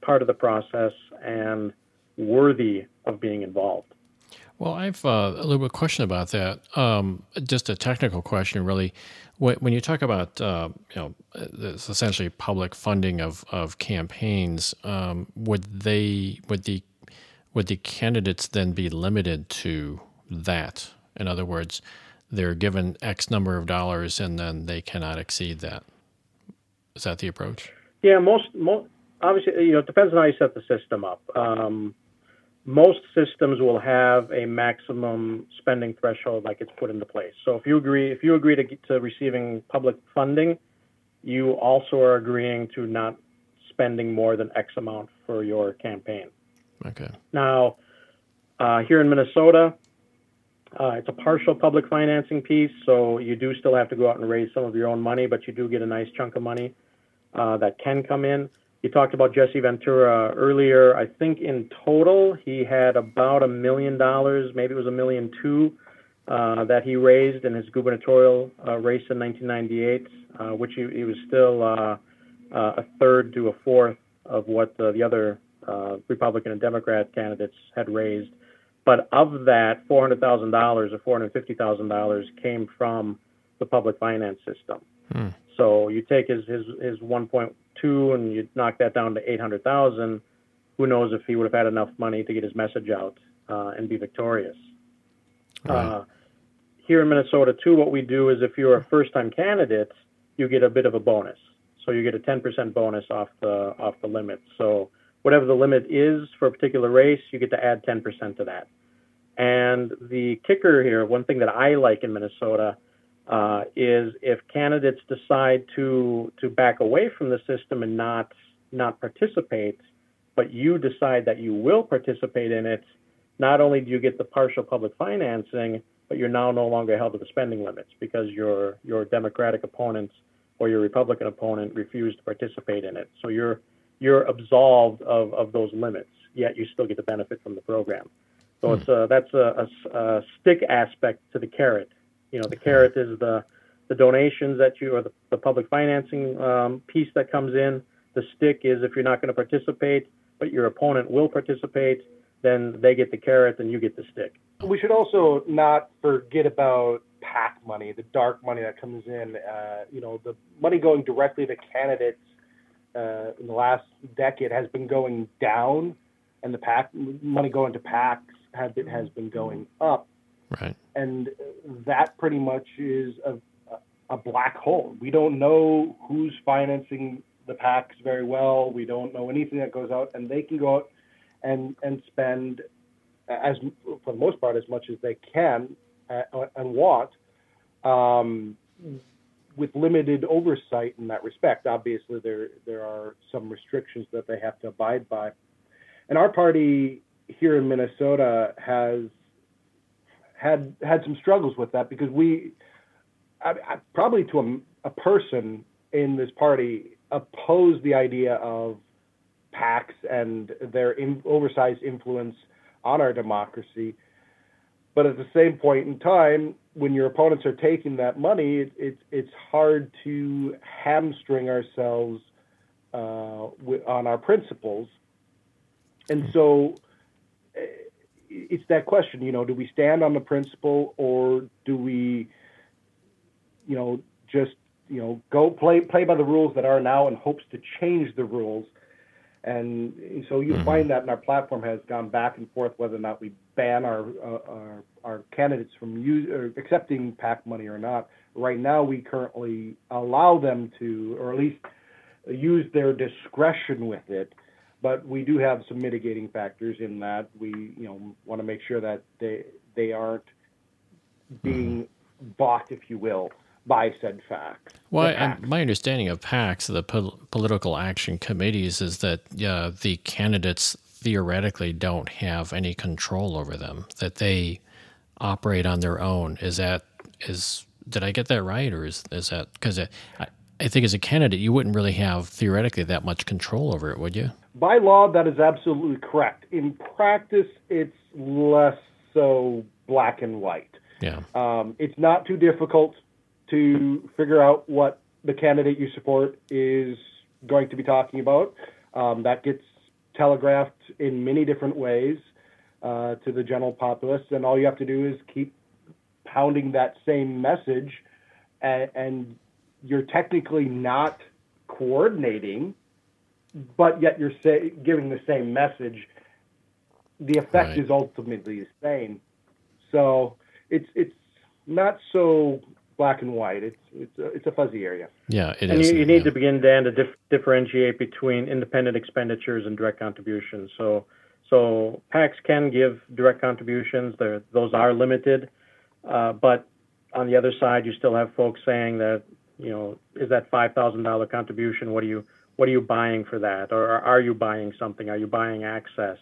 part of the process and worthy of being involved. Well, I've uh, a little bit question about that. Um, just a technical question, really. When, when you talk about uh, you know essentially public funding of of campaigns, um, would they would the would the candidates then be limited to that? In other words, they're given X number of dollars and then they cannot exceed that. Is that the approach? Yeah, most, most obviously, you know, it depends on how you set the system up. Um, most systems will have a maximum spending threshold like it's put into place. So if you agree, if you agree to, to receiving public funding, you also are agreeing to not spending more than X amount for your campaign. Okay. Now, uh, here in Minnesota, uh, it's a partial public financing piece, so you do still have to go out and raise some of your own money, but you do get a nice chunk of money uh, that can come in. You talked about Jesse Ventura earlier. I think in total he had about a million dollars, maybe it was a million two, uh, that he raised in his gubernatorial uh, race in 1998, uh, which he, he, was still uh, uh, a third to a fourth of what the other Republican and Democrat candidates had raised. But of that, $400,000 or $450,000 came from the public finance system. Hmm. So you take his his his 1.2 and you knock that down to 800,000. Who knows if he would have had enough money to get his message out uh, and be victorious? Right. Uh, here in Minnesota too, what we do is if you're a first-time candidate, you get a bit of a bonus. So you get a 10% bonus off the off the limit. So whatever the limit is for a particular race, you get to add 10% to that. And the kicker here, one thing that I like in Minnesota uh, is if candidates decide to to back away from the system and not not participate, but you decide that you will participate in it, not only do you get the partial public financing, but you're now no longer held to the spending limits because your your Democratic opponent or your Republican opponent refused to participate in it. So you're you're absolved of, of those limits, yet you still get the benefit from the program. So hmm. it's a, that's a, a, a stick aspect to the carrot you know, the carrot is the the donations that you or the, the public financing um, piece that comes in. The stick is if you're not going to participate, but your opponent will participate, then they get the carrot and you get the stick. We should also not forget about PAC money, the dark money that comes in. Uh, you know, the money going directly to candidates uh, in the last decade has been going down, and the PAC money going to PACs has been, has been going up. Right. And that pretty much is a, a black hole. We don't know who's financing the PACs very well. We don't know anything that goes out, and they can go out and and spend as for the most part as much as they can uh, and want, um, with limited oversight in that respect. Obviously, there there are some restrictions that they have to abide by, and our party here in Minnesota has had had some struggles with that because we I, I, probably to a, a, person in this party oppose the idea of PACs and their in, oversized influence on our democracy. But at the same point in time, when your opponents are taking that money, it, it it's hard to hamstring ourselves uh, on our principles. And so it's that question, you know, do we stand on the principle or do we, you know, just you know go play play by the rules that are now in hopes to change the rules, and so you mm-hmm. find that in our platform has gone back and forth whether or not we ban our uh, our, our candidates from use, accepting PAC money or not. Right now, we currently allow them to, or at least use their discretion with it but we do have some mitigating factors in that we you know want to make sure that they they aren't being bought, if you will, by said PACs. Well, my understanding of PACs, the pol- political action committees, is that uh, the candidates theoretically don't have any control over them; that they operate on their own. Is that is did I get that right, or is is that because I, I think as a candidate you wouldn't really have theoretically that much control over it, would you? By law, that is absolutely correct. In practice, it's less so black and white. Yeah. Um, it's not too difficult to figure out what the candidate you support is going to be talking about. Um, that gets telegraphed in many different ways uh, to the general populace, and all you have to do is keep pounding that same message, and, and you're technically not coordinating, but yet you're say, giving the same message. The effect Right. is ultimately the same. So it's it's not so black and white. It's it's a, it's a fuzzy area. Yeah, it and is. you, you need yeah. to begin, Dan, to dif- differentiate between independent expenditures and direct contributions. So, so PACs can give direct contributions. They're, those are limited, uh, but on the other side, you still have folks saying that, you know, is that five thousand dollar contribution? What are you what are you buying for that? Or are you buying something? Are you buying access?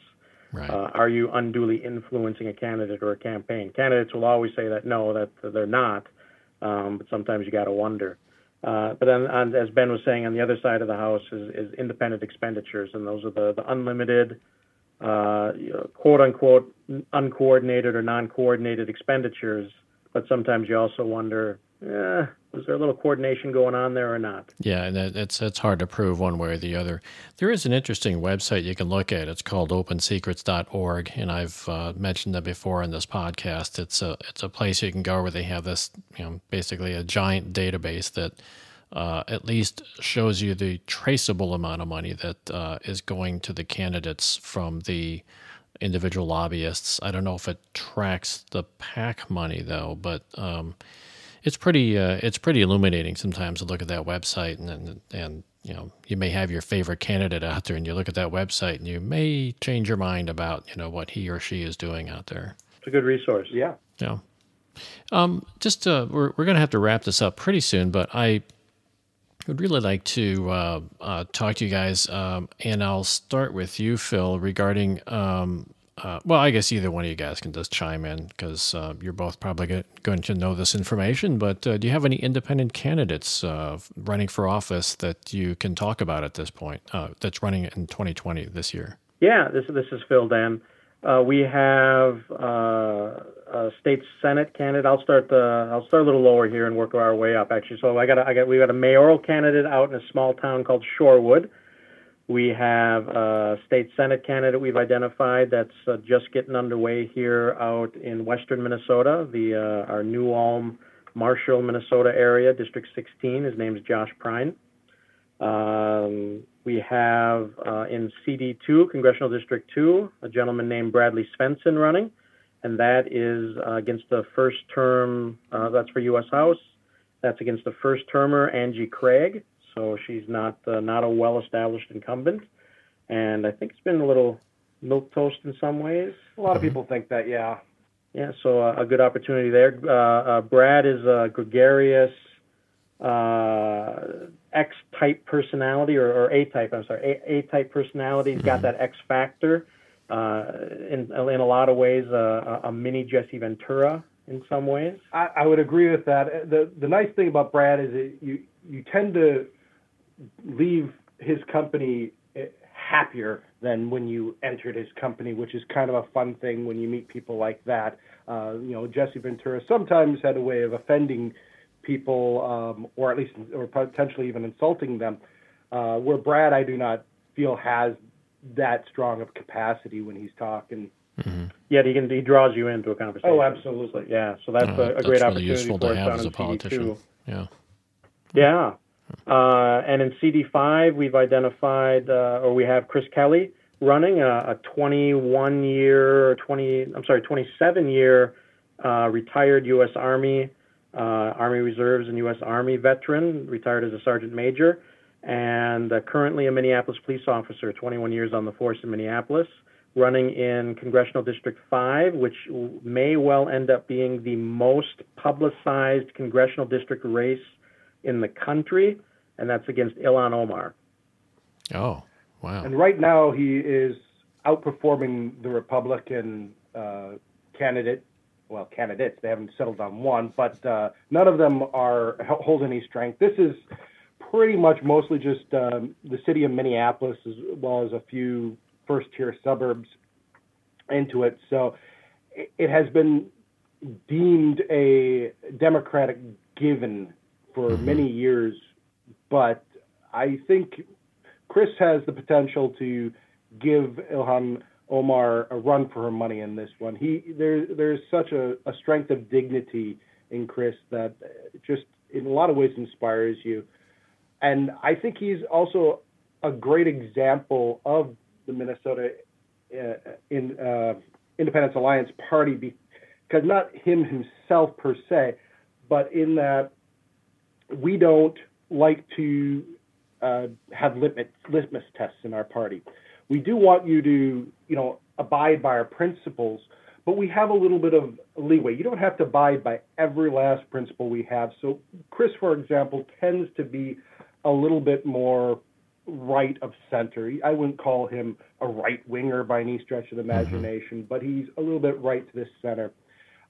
Right. Uh, are you unduly influencing a candidate or a campaign? Candidates will always say that no, that they're not, um, but sometimes you got to wonder. Uh, but then, on, as Ben was saying, on the other side of the house is, is independent expenditures, and those are the, the unlimited, uh, quote unquote, uncoordinated or non coordinated expenditures. But sometimes you also wonder, eh, was there a little coordination going on there or not? Yeah, and that, it's it's hard to prove one way or the other. There is an interesting website you can look at. It's called OpenSecrets.org, and I've uh, mentioned that before in this podcast. It's a it's a place you can go where they have this, you know, basically a giant database that uh, at least shows you the traceable amount of money that uh, is going to the candidates from the individual lobbyists. I don't know if it tracks the PAC money though, but um, it's pretty uh, it's pretty illuminating sometimes to look at that website and, and and you know you may have your favorite candidate out there and you look at that website and you may change your mind about you know what he or she is doing out there. It's a good resource. Yeah. Yeah. Um, just uh, we're we're gonna have to wrap this up pretty soon, but I would really like to uh, uh, talk to you guys, um, and I'll start with you, Phil, regarding. Um, uh, well, I guess either one of you guys can just chime in because uh, you're both probably go- going to know this information. But uh, do you have any independent candidates uh, running for office that you can talk about at this point? Uh, that's running in 2020 this year. Yeah, this this is Phil Dan. We have a state senate candidate. I'll start the I'll start a little lower here and work our way up. Actually, so I got a, I got we got a mayoral candidate out in a small town called Shorewood. We have a state senate candidate we've identified that's uh, just getting underway here out in western Minnesota, the uh, our New Ulm, Marshall, Minnesota area, District 16. His name is Josh Prine. Um, we have uh, in CD2, Congressional District 2, a gentleman named Bradley Svensson running, and that is uh, against the first term, uh, that's for U.S. House. That's against the first termer, Angie Craig. So she's not uh, not a well established incumbent. And I think it's been a little milk toast in some ways. A lot of people think that, yeah. Yeah, so uh, a good opportunity there. Uh, uh, Brad is a gregarious uh, X type personality or, or A type. I'm sorry, A, A type personality. He's got that X factor. Uh, in in a lot of ways, uh, a, a mini Jesse Ventura in some ways. I, I would agree with that. The the nice thing about Brad is that you you tend to leave his company eh, happier than when you entered his company, which is kind of a fun thing when you meet people like that. Uh, you know, Jesse Ventura sometimes had a way of offending people, um, or at least, or potentially even insulting them. Uh, where Brad, I do not feel has that strong of capacity when he's talking. Yet he can he draws you into a conversation. Oh, absolutely. Yeah, so that's Uh, a, a that's great really opportunity useful to for us have as in a politician. CD2. Yeah. Yeah. Uh, and in CD5, we've identified, uh, or we have Chris Kelly running a, a 21 year, 20, I'm sorry, 27 year uh, retired U.S. Army, uh, Army Reserves and U.S. Army veteran, retired as a sergeant major, and uh, currently a Minneapolis police officer, 21 years on the force in Minneapolis, running in Congressional District 5, which may well end up being the most publicized congressional district race in the country, and that's against Ilhan Omar. Oh, wow. And right now, he is outperforming the Republican uh, candidate. Well, candidates. They haven't settled on one, but uh, none of them are hold any strength. This is pretty much mostly just um, the city of Minneapolis, as well as a few first-tier suburbs into it. So it, it has been deemed a Democratic given for many years, but I think Chris has the potential to give Ilhan Omar a run for her money in this one. He there there's such a, a strength of dignity in Chris that just in a lot of ways inspires you. And I think he's also a great example of the Minnesota uh, in uh, Independence Alliance Party because not him himself per se, but in that we don't like to uh, have litmus, litmus tests in our party. We do want you to, you know, abide by our principles, but we have a little bit of leeway. You don't have to abide by every last principle we have. So Chris, for example, tends to be a little bit more right of center. I wouldn't call him a right winger by any stretch of the imagination, mm-hmm. but he's a little bit right to this center.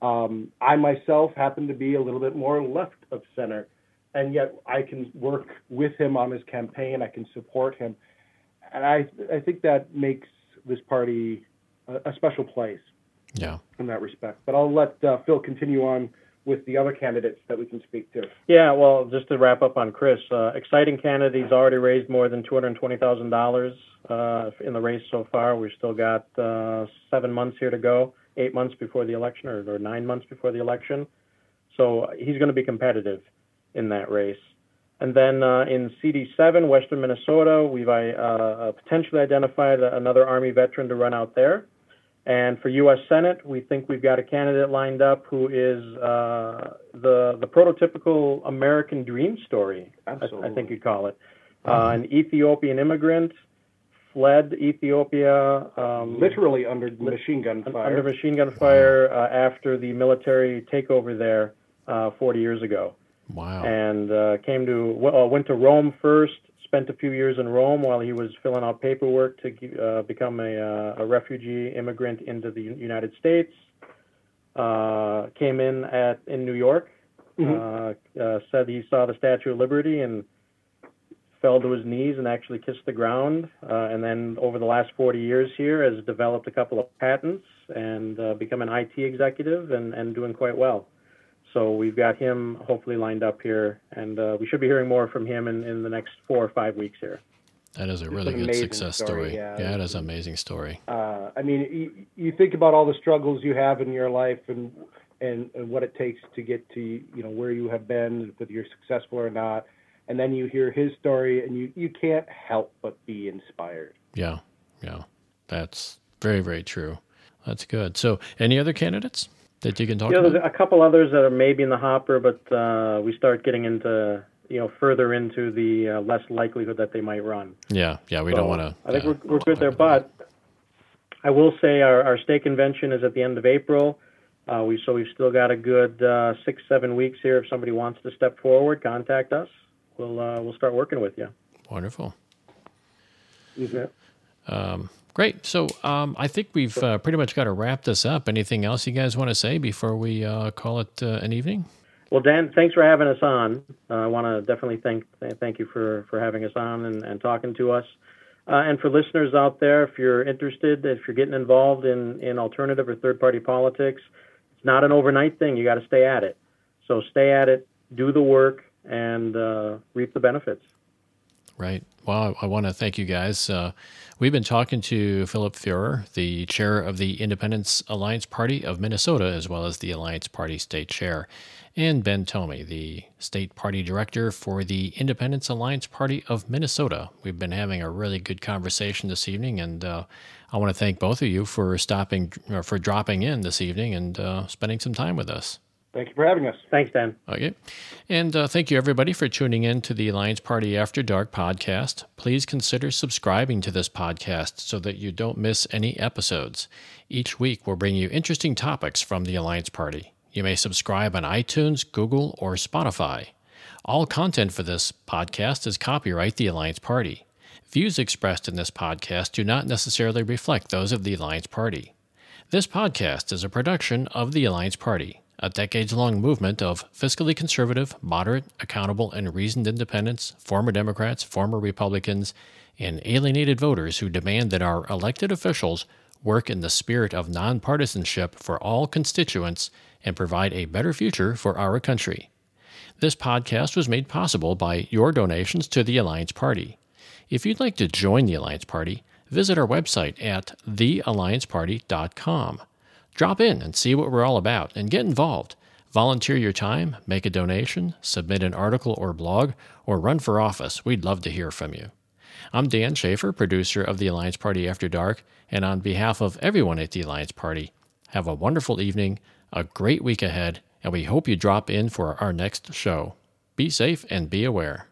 Um, I myself happen to be a little bit more left of center, and yet I can work with him on his campaign. I can support him, and I I think that makes this party a, a special place. Yeah. In that respect, but I'll let uh, Phil continue on with the other candidates that we can speak to. Yeah, well, just to wrap up on Chris, uh, exciting candidate. He's already raised more than two hundred twenty thousand uh, dollars in the race so far. We've still got uh, seven months here to go, eight months before the election, or, or nine months before the election. So he's going to be competitive in that race. And then uh, in CD7, Western Minnesota, we've uh, uh, potentially identified another Army veteran to run out there. And for U.S. Senate, we think we've got a candidate lined up who is uh, the the prototypical American dream story. I, I, think you'd call it. Uh, mm-hmm. an Ethiopian immigrant fled Ethiopia. Um, Literally under machine gun fire. Under machine gun fire uh, after the military takeover there 40 years ago. Wow. And uh, came to well, went to Rome first. Spent a few years in Rome while he was filling out paperwork to uh, become a, uh, a, refugee immigrant into the United States. Uh, came in at in New York. Mm-hmm. Uh, said he saw the Statue of Liberty and fell to his knees and actually kissed the ground. Uh, and then over the last 40 years here, has developed a couple of patents and uh, become an IT executive and, and doing quite well. So we've got him hopefully lined up here, and uh, we should be hearing more from him in, in the next four or five weeks here. That is a really good success story. story. Yeah, yeah it is an amazing story. Uh, I mean, you, you, think about all the struggles you have in your life and, and and what it takes to get to you know where you have been, whether you're successful or not, and then you hear his story, and you you can't help but be inspired. Yeah, yeah, that's very very true. That's good. So, any other candidates? That you can talk yeah, about? There's a couple others that are maybe in the hopper, but uh, we start getting into you know further into the uh, less likelihood that they might run. Yeah, yeah, we so don't want to. I think yeah, we're, we're good there, but I will say our, our state convention is at the end of April. Uh, we so we've still got a good uh, six seven weeks here. If somebody wants to step forward, contact us. We'll uh, we'll start working with you. Wonderful. Yeah. Um, Great. So um, I think we've uh, pretty much got to wrap this up. Anything else you guys want to say before we uh, call it uh, an evening? Well, Dan, thanks for having us on. Uh, I want to definitely thank thank you for, for having us on and, and talking to us. Uh, and for listeners out there, if you're interested, if you're getting involved in, in alternative or third party politics, it's not an overnight thing. You got to stay at it. So stay at it, do the work, and uh, reap the benefits. Right. Well, I want to thank you guys. Uh, we've been talking to Philip Fuehrer, the chair of the Independence Alliance Party of Minnesota, as well as the Alliance Party state chair, and Ben Thome, the state party director for the Independence Alliance Party of Minnesota. We've been having a really good conversation this evening, and uh, I want to thank both of you for stopping, or for dropping in this evening and uh, spending some time with us. Thank you for having us. Thanks, Dan. Okay. And uh, thank you, everybody, for tuning in to the Alliance Party After Dark podcast. Please consider subscribing to this podcast so that you don't miss any episodes. Each week, we'll bring you interesting topics from the Alliance Party. You may subscribe on iTunes, Google, or Spotify. All content for this podcast is copyright the Alliance Party. Views expressed in this podcast do not necessarily reflect those of the Alliance Party. This podcast is a production of the Alliance Party a decades long movement of fiscally conservative, moderate, accountable, and reasoned independents, former Democrats, former Republicans, and alienated voters who demand that our elected officials work in the spirit of nonpartisanship for all constituents and provide a better future for our country. This podcast was made possible by your donations to the Alliance Party. If you'd like to join the Alliance Party, visit our website at theallianceparty.com. Drop in and see what we're all about and get involved. Volunteer your time, make a donation, submit an article or blog, or run for office. We'd love to hear from you. I'm Dan Schaefer, producer of the Alliance Party After Dark, and on behalf of everyone at the Alliance Party, have a wonderful evening, a great week ahead, and we hope you drop in for our next show. Be safe and be aware.